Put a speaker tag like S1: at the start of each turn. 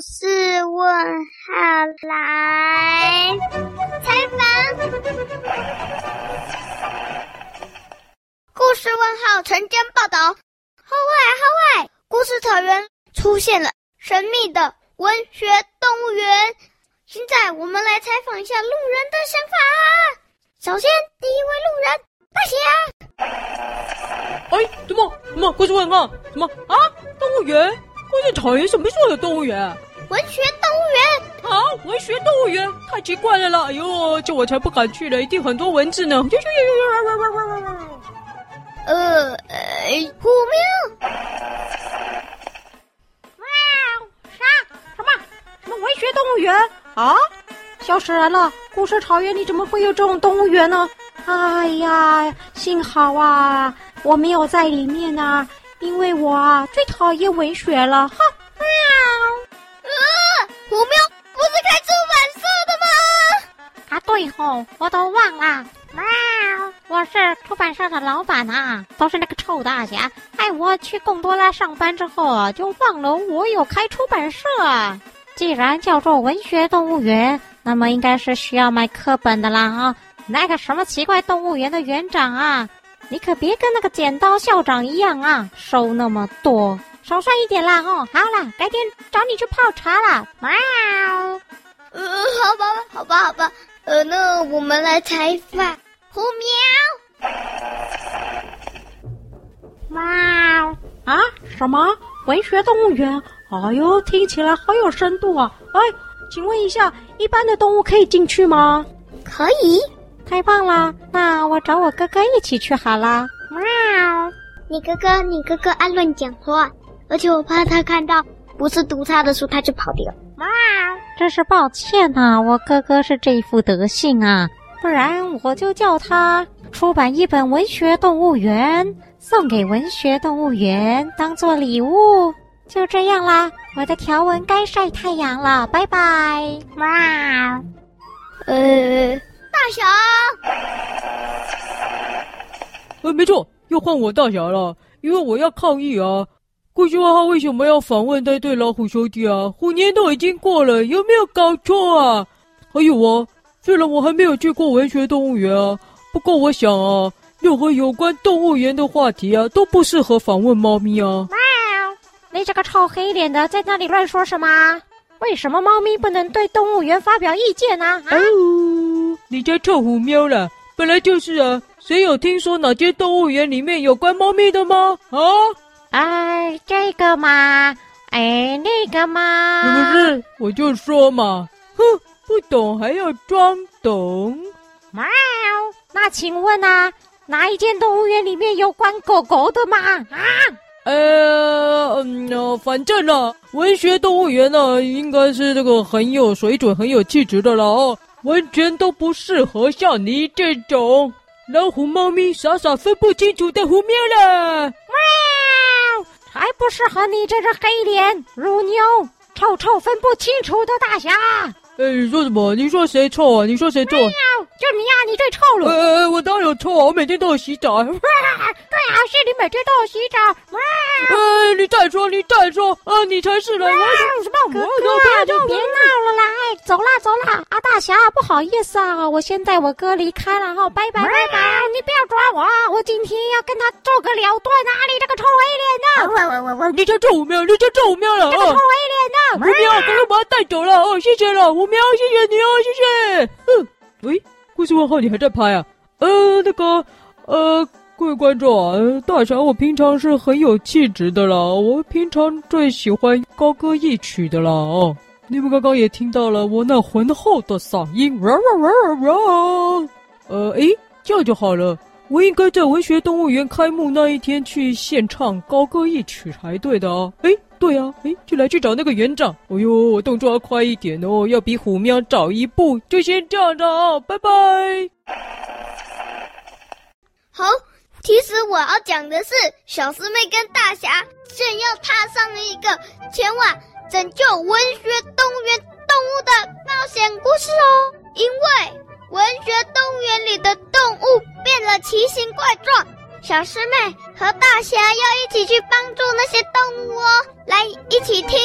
S1: 事问号来采访。故事问号晨间报道。号外号外，故事草原出现了神秘的文学动物园。现在我们来采访一下路人的想法。首先，第一位路人大侠。
S2: 哎，怎么？怎么？故事问号？什么啊？动物园？故事草原什么时候有动物园？
S1: 文学动物园。
S2: 啊，文学动物园太奇怪了啦！哎呦，这我才不敢去了，一定很多蚊子呢。
S1: 呃，呃，虎喵。
S3: 喵，啥？什么？什么文学动物园？啊？笑死人了！故事草原里怎么会有这种动物园呢？哎呀，幸好啊，我没有在里面啊，因为我啊最讨厌文学了。哈，喵！
S1: 呃，虎喵不是开出版社的吗？
S3: 啊，对吼，我都忘了。喵，我是出版社的老板啊，都是那个臭大侠，害我去贡多拉上班之后啊，就忘了我有开出版社啊。既然叫做文学动物园，那么应该是需要卖课本的啦啊！那个什么奇怪动物园的园长啊，你可别跟那个剪刀校长一样啊，收那么多，少算一点啦哦。好啦，改天找你去泡茶啦。喵，
S1: 呃，好吧，好吧，好吧，呃，那我们来采访虎喵。
S3: 喵啊？什么文学动物园？哎呦，听起来好有深度啊！哎，请问一下，一般的动物可以进去吗？
S1: 可以，
S3: 太棒了！那我找我哥哥一起去好了。喵，
S1: 你哥哥，你哥哥爱乱讲话，而且我怕他看到不是读他的书，他就跑掉。
S3: 喵，真是抱歉呐、啊，我哥哥是这一副德性啊，不然我就叫他出版一本文学动物园，送给文学动物园当做礼物。就这样啦，我的条纹该晒太阳了，拜拜。
S1: 哇，呃，大侠，
S2: 呃，没错，又换我大侠了，因为我要抗议啊！故事问号为什么要访问那对老虎兄弟啊？虎年都已经过了，有没有搞错啊？还有啊，虽然我还没有去过文学动物园啊，不过我想啊，任何有关动物园的话题啊，都不适合访问猫咪啊。
S3: 你这个臭黑脸的，在那里乱说什么？为什么猫咪不能对动物园发表意见呢？啊，
S2: 哦，你家臭虎喵了，本来就是啊。谁有听说哪间动物园里面有关猫咪的吗？啊？
S3: 哎，这个嘛，哎，那个嘛。
S2: 不是，我就说嘛，哼，不懂还要装懂。
S3: 喵，那请问啊，哪一间动物园里面有关狗狗的吗？啊？
S2: 呃，嗯，呃，反正呢，文学动物园呢，应该是这个很有水准、很有气质的了哦，完全都不适合像你这种老虎、猫咪傻傻分不清楚的虎喵了。
S3: 喵，还不适合你这只黑脸、乳牛、臭臭分不清楚的大侠。
S2: 哎，你说什么？你说谁臭啊？你说谁臭？
S3: 就你呀、啊，你最臭了。
S2: 哎哎，我当然有臭啊，我每天都有洗澡。对
S3: 啊，是你每天都有洗澡。
S2: 哎，你再说，你再说，啊，你才是呢。我
S3: 说什么？哥哥，就别闹了啦！哎，走啦，走啦！阿，大侠，不好意思啊，我先带我哥离开了哈，拜拜拜拜！你不要抓我，我今天要跟他做个了断啊！你这个臭黑脸的！
S2: 我我我我，你叫臭虎喵，你叫臭虎喵了啊！
S3: 这个臭黑脸的！
S2: 虎喵，哥哥把他带走了哦，谢谢了，虎喵，谢谢你哦，谢谢。嗯，喂。故事问号，你还在拍啊？呃，那个，呃，各位观众啊，大侠，我平常是很有气质的啦，我平常最喜欢高歌一曲的啦哦。你们刚刚也听到了我那浑厚的嗓音，哇哇哇哇！呃，诶，这样就好了。我应该在文学动物园开幕那一天去献唱高歌一曲才对的啊。诶。对呀、啊，哎，就来去找那个园长。哎呦，我动作要快一点哦，要比虎喵早一步。就先这样着啊，拜拜。
S1: 好，其实我要讲的是，小师妹跟大侠正要踏上了一个前往拯救文学动物园动物的冒险故事哦。因为文学动物园里的动物变了奇形怪状。小师妹和大侠要一起去帮助那些动物哦，来一起听